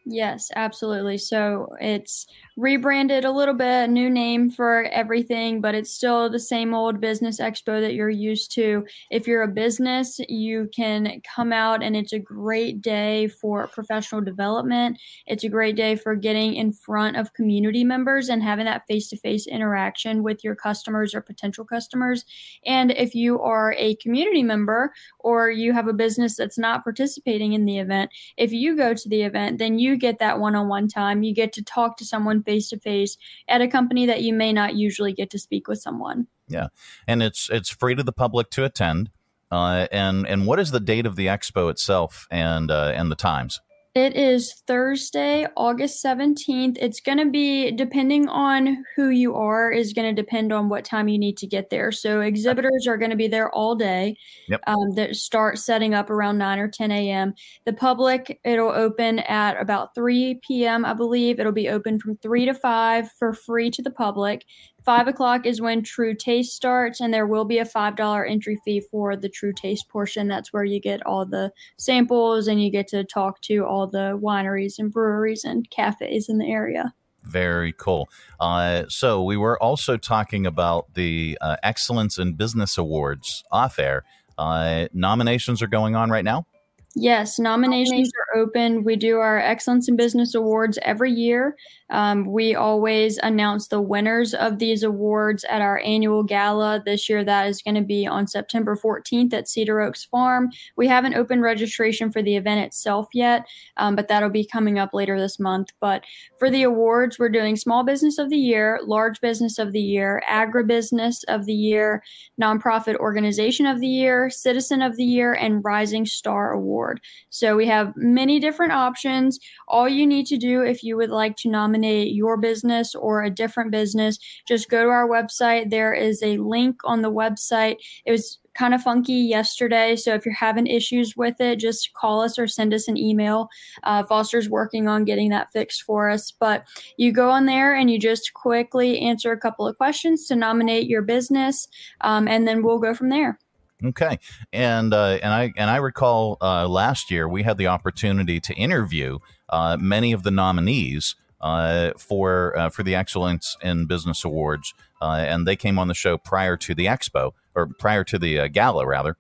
Yes, absolutely. So it's rebranded a little bit, new name for everything, but it's still the same old business expo that you're used to. If you're a business, you can come out and it's a great day for professional development. It's a great day for getting in front of community members and having that face to face interaction with your customers or potential customers. And if you are a community member or you have a business that's not participating in the event, if you go to the event, then you get that one on one time. You get to talk to someone face to face at a company that you may not usually get to speak with someone. Yeah. And it's it's free to the public to attend. Uh, and and what is the date of the expo itself and uh, and the times? It is Thursday, August 17th. It's going to be, depending on who you are, is going to depend on what time you need to get there. So, exhibitors are going to be there all day. Yep. Um, that start setting up around 9 or 10 a.m. The public, it'll open at about 3 p.m., I believe. It'll be open from 3 to 5 for free to the public. Five o'clock is when True Taste starts, and there will be a $5 entry fee for the True Taste portion. That's where you get all the samples and you get to talk to all the wineries and breweries and cafes in the area. Very cool. Uh, so, we were also talking about the uh, Excellence in Business Awards off air. Uh, nominations are going on right now. Yes, nominations are open. We do our Excellence in Business Awards every year. Um, we always announce the winners of these awards at our annual gala. This year, that is going to be on September 14th at Cedar Oaks Farm. We haven't opened registration for the event itself yet, um, but that'll be coming up later this month. But for the awards, we're doing Small Business of the Year, Large Business of the Year, Agribusiness of the Year, Nonprofit Organization of the Year, Citizen of the Year, and Rising Star Award. So we have many different options. All you need to do if you would like to nominate nominate your business or a different business, just go to our website. There is a link on the website. It was kind of funky yesterday. So if you're having issues with it, just call us or send us an email. Uh, Foster's working on getting that fixed for us. But you go on there and you just quickly answer a couple of questions to nominate your business, um, and then we'll go from there. Okay, and uh, and I and I recall uh, last year we had the opportunity to interview uh, many of the nominees uh, for uh, for the Excellence in Business Awards, uh, and they came on the show prior to the expo or prior to the gala rather,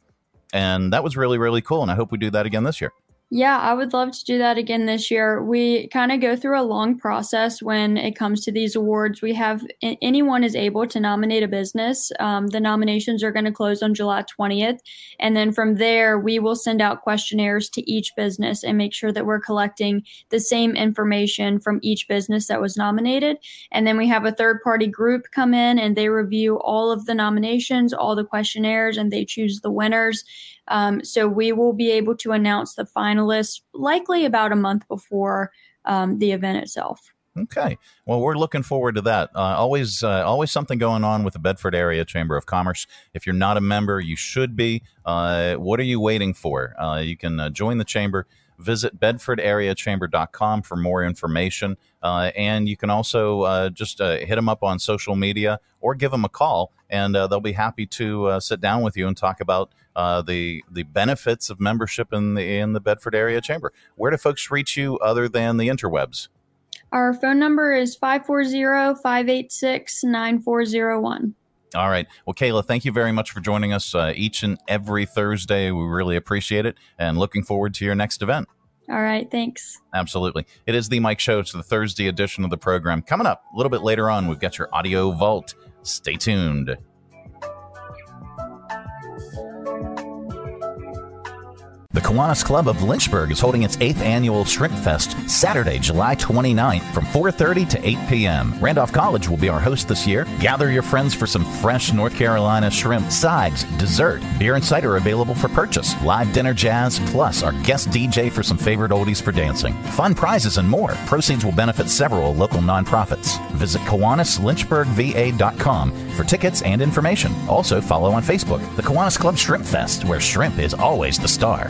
and that was really really cool. And I hope we do that again this year. Yeah, I would love to do that again this year. We kind of go through a long process when it comes to these awards. We have anyone is able to nominate a business. Um, the nominations are going to close on July 20th. And then from there, we will send out questionnaires to each business and make sure that we're collecting the same information from each business that was nominated. And then we have a third party group come in and they review all of the nominations, all the questionnaires, and they choose the winners. Um, so we will be able to announce the finalists likely about a month before um, the event itself. Okay. Well, we're looking forward to that. Uh, always, uh, always something going on with the Bedford Area Chamber of Commerce. If you're not a member, you should be. Uh, what are you waiting for? Uh, you can uh, join the chamber. Visit bedfordareachamber.com for more information. Uh, and you can also uh, just uh, hit them up on social media or give them a call, and uh, they'll be happy to sit down with you and talk about the the benefits of membership in the in the Bedford Area Chamber. Where do folks reach you other than the interwebs? Our phone number is 540 586 9401. All right. Well, Kayla, thank you very much for joining us uh, each and every Thursday. We really appreciate it and looking forward to your next event. All right. Thanks. Absolutely. It is the Mike Show. It's the Thursday edition of the program. Coming up a little bit later on, we've got your audio vault. Stay tuned. The Kiwanis Club of Lynchburg is holding its 8th annual Shrimp Fest Saturday, July 29th from 4:30 to 8 p.m. Randolph College will be our host this year. Gather your friends for some fresh North Carolina shrimp, sides, dessert, beer and cider available for purchase, live dinner jazz, plus our guest DJ for some favorite oldies for dancing. Fun prizes and more. Proceeds will benefit several local nonprofits. Visit KiwanisLynchburgVA.com for tickets and information. Also follow on Facebook, the Kiwanis Club Shrimp Fest, where shrimp is always the star.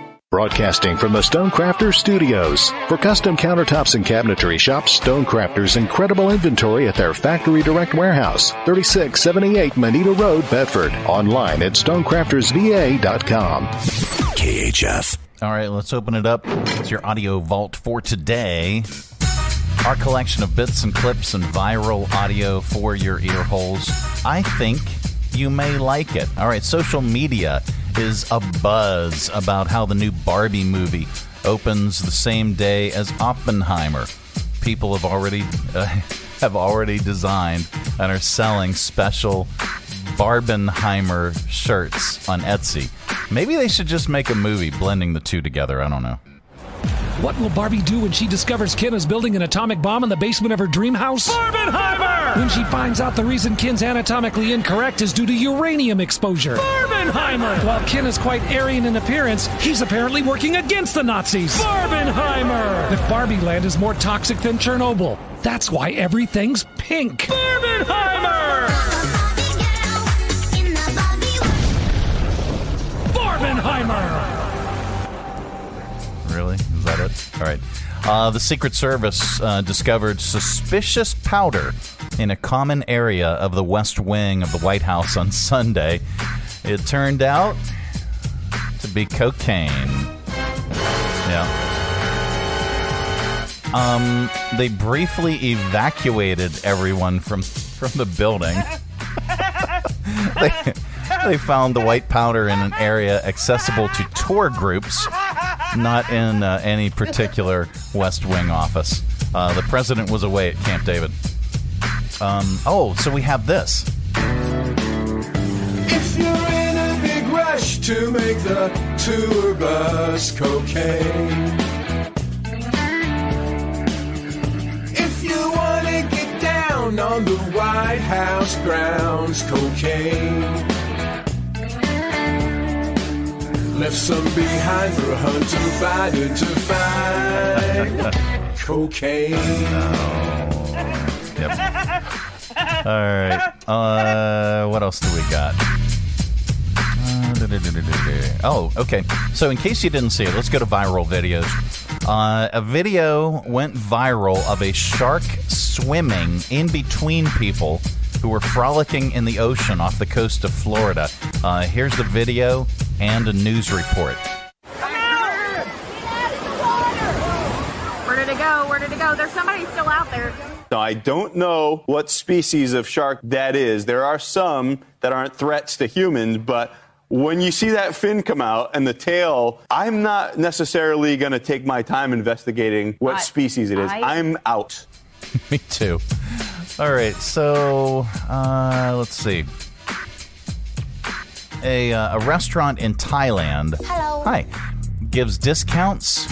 Broadcasting from the Stonecrafters Studios. For custom countertops and cabinetry, shop Stonecrafters' incredible inventory at their Factory Direct Warehouse, 3678 Moneta Road, Bedford. Online at stonecraftersva.com. KHF. All right, let's open it up. It's your audio vault for today. Our collection of bits and clips and viral audio for your ear holes. I think you may like it. All right, social media is a buzz about how the new Barbie movie opens the same day as Oppenheimer. People have already uh, have already designed and are selling special Barbenheimer shirts on Etsy. Maybe they should just make a movie blending the two together. I don't know. What will Barbie do when she discovers Ken is building an atomic bomb in the basement of her dream house? Barbenheimer! When she finds out the reason Ken's anatomically incorrect is due to uranium exposure. Barbenheimer! While Ken is quite Aryan in appearance, he's apparently working against the Nazis. Barbenheimer! That Barbie land is more toxic than Chernobyl. That's why everything's pink. Barbenheimer! Barbenheimer! All right. Uh, the Secret Service uh, discovered suspicious powder in a common area of the West Wing of the White House on Sunday. It turned out to be cocaine. Yeah. Um, they briefly evacuated everyone from from the building. they, they found the white powder in an area accessible to tour groups not in uh, any particular West Wing office. Uh, the president was away at Camp David. Um, oh, so we have this. If you're in a big rush to make the tour bus cocaine. If you want to get down on the White House grounds, cocaine. Left some behind for a Hunter Biden to find. Cocaine. Yep. All right. Uh, what else do we got? Uh, oh, okay. So, in case you didn't see it, let's go to viral videos. Uh, a video went viral of a shark swimming in between people who were frolicking in the ocean off the coast of Florida. Uh, here's the video and a news report. Where did it go? Where did it go? There's somebody still out there. I don't know what species of shark that is. There are some that aren't threats to humans, but when you see that fin come out and the tail, I'm not necessarily going to take my time investigating what I- species it is. I- I'm out. Me too. All right, so uh, let's see. A, uh, a restaurant in Thailand. Hello. Hi. Gives discounts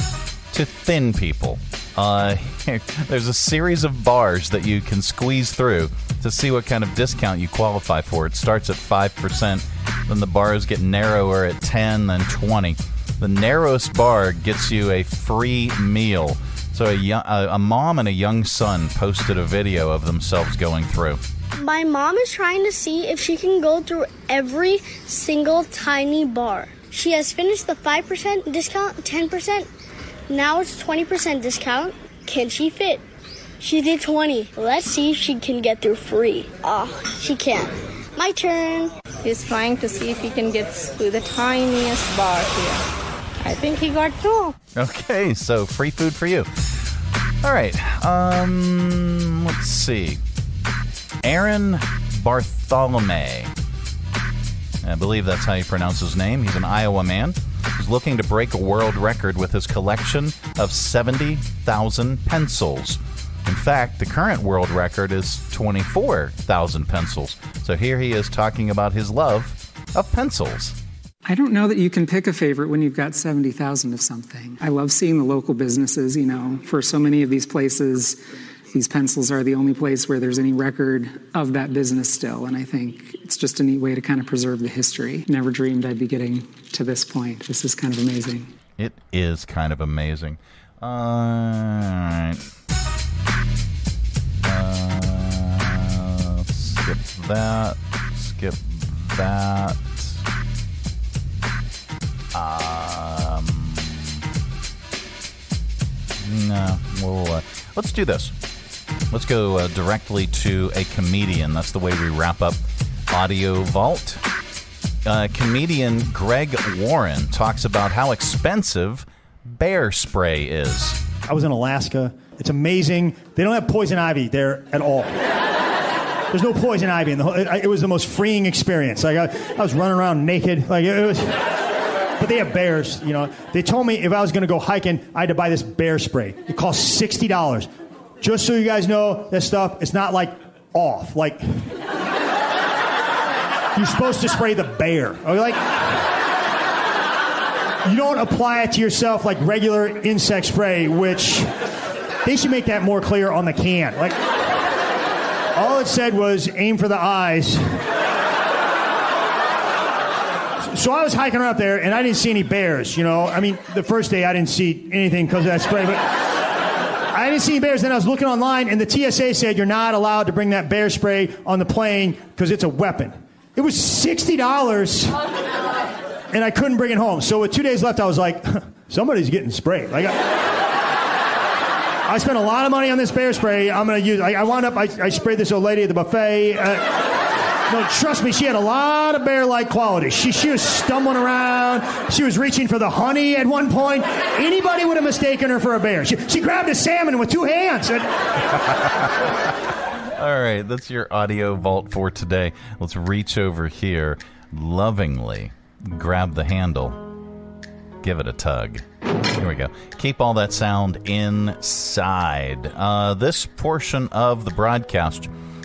to thin people. Uh, there's a series of bars that you can squeeze through to see what kind of discount you qualify for. It starts at 5%, then the bars get narrower at 10, then 20. The narrowest bar gets you a free meal. So a, young, a, a mom and a young son posted a video of themselves going through. My mom is trying to see if she can go through every single tiny bar. She has finished the 5% discount, 10%. Now it's 20% discount. Can she fit? She did 20. Let's see if she can get through free. Oh, she can't. My turn. He's trying to see if he can get through the tiniest bar here. I think he got two. Okay, so free food for you. All right. Um, let's see. Aaron Bartholomew. I believe that's how you pronounce his name. He's an Iowa man. He's looking to break a world record with his collection of 70,000 pencils. In fact, the current world record is 24,000 pencils. So here he is talking about his love of pencils. I don't know that you can pick a favorite when you've got 70,000 of something. I love seeing the local businesses, you know, for so many of these places, these pencils are the only place where there's any record of that business still. And I think it's just a neat way to kind of preserve the history. Never dreamed I'd be getting to this point. This is kind of amazing. It is kind of amazing. All right. Uh, skip that. Skip that. Um, no, we'll uh, let's do this. Let's go uh, directly to a comedian. That's the way we wrap up Audio Vault. Uh, comedian Greg Warren talks about how expensive bear spray is. I was in Alaska. It's amazing. They don't have poison ivy there at all. There's no poison ivy in the whole. It, it was the most freeing experience. Like I, I was running around naked. Like it was. They have bears. You know. They told me if I was going to go hiking, I had to buy this bear spray. It costs sixty dollars. Just so you guys know, this stuff it's not like off. Like you're supposed to spray the bear. Like you don't apply it to yourself like regular insect spray, which they should make that more clear on the can. Like all it said was aim for the eyes. So I was hiking around there and I didn't see any bears, you know. I mean, the first day I didn't see anything because of that spray, but I didn't see any bears. Then I was looking online and the TSA said you're not allowed to bring that bear spray on the plane because it's a weapon. It was $60 and I couldn't bring it home. So with two days left, I was like, somebody's getting sprayed. Like, I, I spent a lot of money on this bear spray. I'm to use. I, I wound up. I, I sprayed this old lady at the buffet. Uh, no, trust me, she had a lot of bear-like qualities. She she was stumbling around. She was reaching for the honey at one point. Anybody would have mistaken her for a bear. She, she grabbed a salmon with two hands. And, All right, that's your audio vault for today. Let's reach over here, lovingly grab the handle, give it a tug. Here we go. Keep all that sound inside. Uh, this portion of the broadcast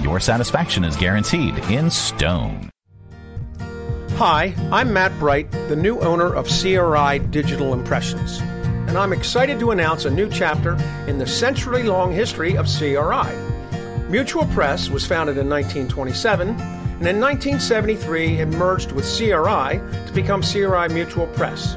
Your satisfaction is guaranteed in stone. Hi, I'm Matt Bright, the new owner of CRI Digital Impressions, and I'm excited to announce a new chapter in the century long history of CRI. Mutual Press was founded in 1927, and in 1973 it merged with CRI to become CRI Mutual Press.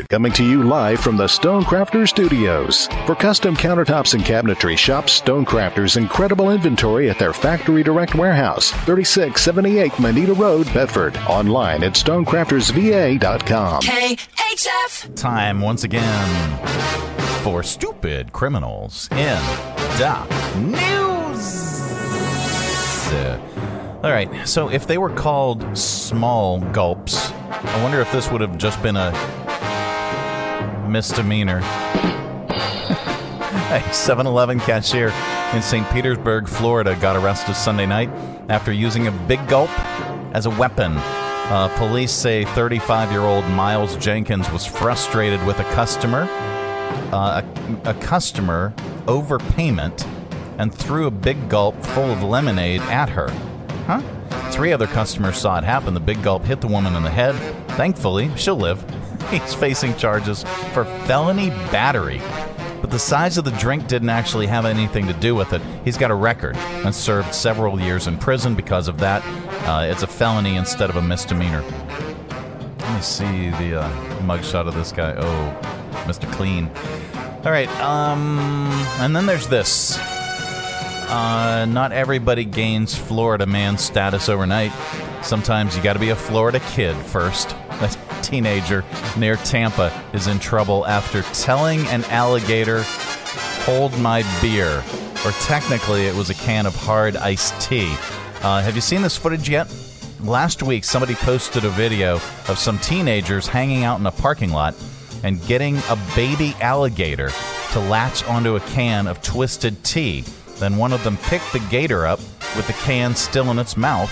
Coming to you live from the Stonecrafter Studios. For custom countertops and cabinetry, shop Stonecrafter's incredible inventory at their Factory Direct Warehouse, 3678 Moneta Road, Bedford. Online at stonecraftersva.com. KHF. Time once again for stupid criminals in the news. Uh, all right, so if they were called small gulps, I wonder if this would have just been a misdemeanor. a 7 Eleven cashier in St. Petersburg, Florida, got arrested Sunday night after using a big gulp as a weapon. Uh, police say 35 year old Miles Jenkins was frustrated with a customer, uh, a, a customer overpayment, and threw a big gulp full of lemonade at her. Huh? Three other customers saw it happen. The big gulp hit the woman in the head. Thankfully, she'll live. He's facing charges for felony battery. But the size of the drink didn't actually have anything to do with it. He's got a record and served several years in prison because of that. Uh, it's a felony instead of a misdemeanor. Let me see the uh, mugshot of this guy. Oh, Mr. Clean. All right. Um, and then there's this. Uh, not everybody gains Florida man status overnight. Sometimes you got to be a Florida kid first. A teenager near Tampa is in trouble after telling an alligator, "Hold my beer," or technically it was a can of hard iced tea. Uh, have you seen this footage yet? Last week, somebody posted a video of some teenagers hanging out in a parking lot and getting a baby alligator to latch onto a can of twisted tea. Then one of them picked the gator up with the can still in its mouth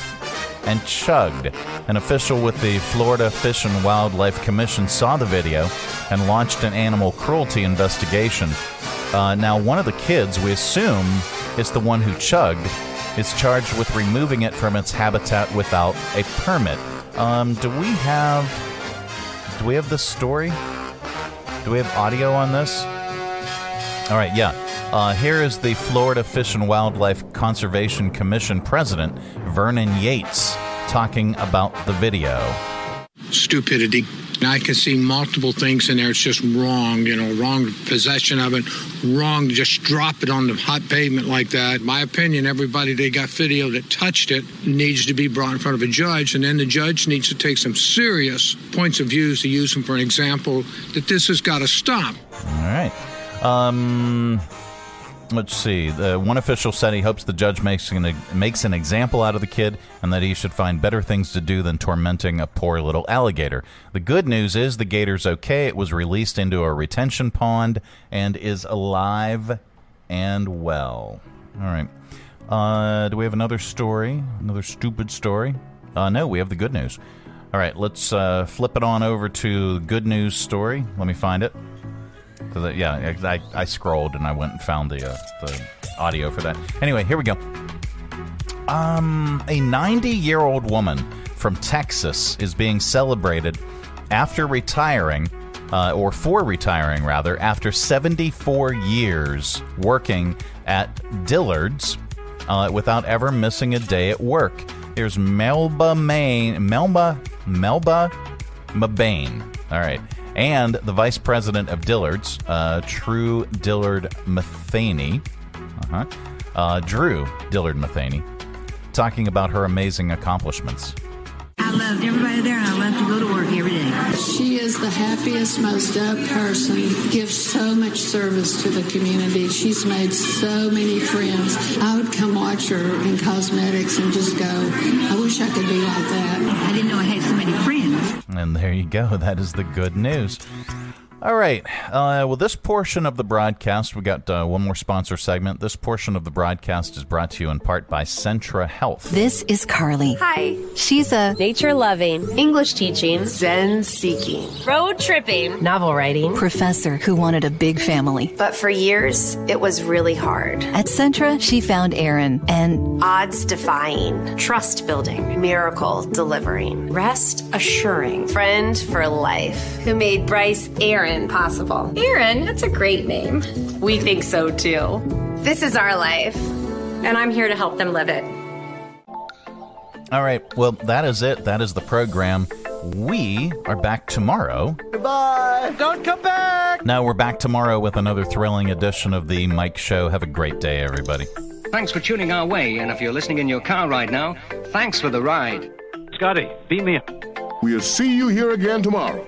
and chugged. An official with the Florida Fish and Wildlife Commission saw the video and launched an animal cruelty investigation. Uh, now, one of the kids, we assume is the one who chugged, is charged with removing it from its habitat without a permit. Um, do we have? Do we have this story? Do we have audio on this? All right, yeah. Uh, here is the Florida Fish and Wildlife Conservation Commission president, Vernon Yates, talking about the video. stupidity. Now I can see multiple things in there. It's just wrong, you know, wrong possession of it, wrong to just drop it on the hot pavement like that. My opinion, everybody that got video that touched it needs to be brought in front of a judge, and then the judge needs to take some serious points of views to use them for an example that this has got to stop. All right. Um, let's see. The one official said he hopes the judge makes an, makes an example out of the kid and that he should find better things to do than tormenting a poor little alligator. The good news is the gator's okay. It was released into a retention pond and is alive and well. All right. Uh, do we have another story? Another stupid story? Uh, no, we have the good news. All right, let's uh, flip it on over to good news story. Let me find it. 'Cause yeah, I, I scrolled and I went and found the uh, the audio for that. Anyway, here we go. Um, a 90 year old woman from Texas is being celebrated after retiring, uh, or for retiring rather, after 74 years working at Dillard's uh, without ever missing a day at work. Here's Melba Maine, Melba, Melba Mebane. All right. And the vice president of Dillard's, uh, True Dillard Matheny, uh-huh, uh, Drue Dillard Matheny, talking about her amazing accomplishments. I loved everybody there, and I love to go to work every day. She is the happiest, most up person, gives so much service to the community. She's made so many friends. I would come watch her in cosmetics and just go, I wish I could be like that. I didn't know I had so many friends. And there you go. That is the good news. All right. Uh, well, this portion of the broadcast, we got uh, one more sponsor segment. This portion of the broadcast is brought to you in part by Centra Health. This is Carly. Hi. She's a nature loving, English teaching, Zen seeking, road tripping, novel writing professor who wanted a big family. But for years, it was really hard. At Centra, she found Aaron and odds defying, trust building, miracle delivering, rest assuring, friend for life, who made Bryce Aaron possible. Aaron, that's a great name. We think so too. This is our life, and I'm here to help them live it. All right. Well, that is it. That is the program. We are back tomorrow. Goodbye. Don't come back. Now we're back tomorrow with another thrilling edition of the Mike Show. Have a great day, everybody. Thanks for tuning our way, and if you're listening in your car right now, thanks for the ride. Scotty, beat me up. We'll see you here again tomorrow.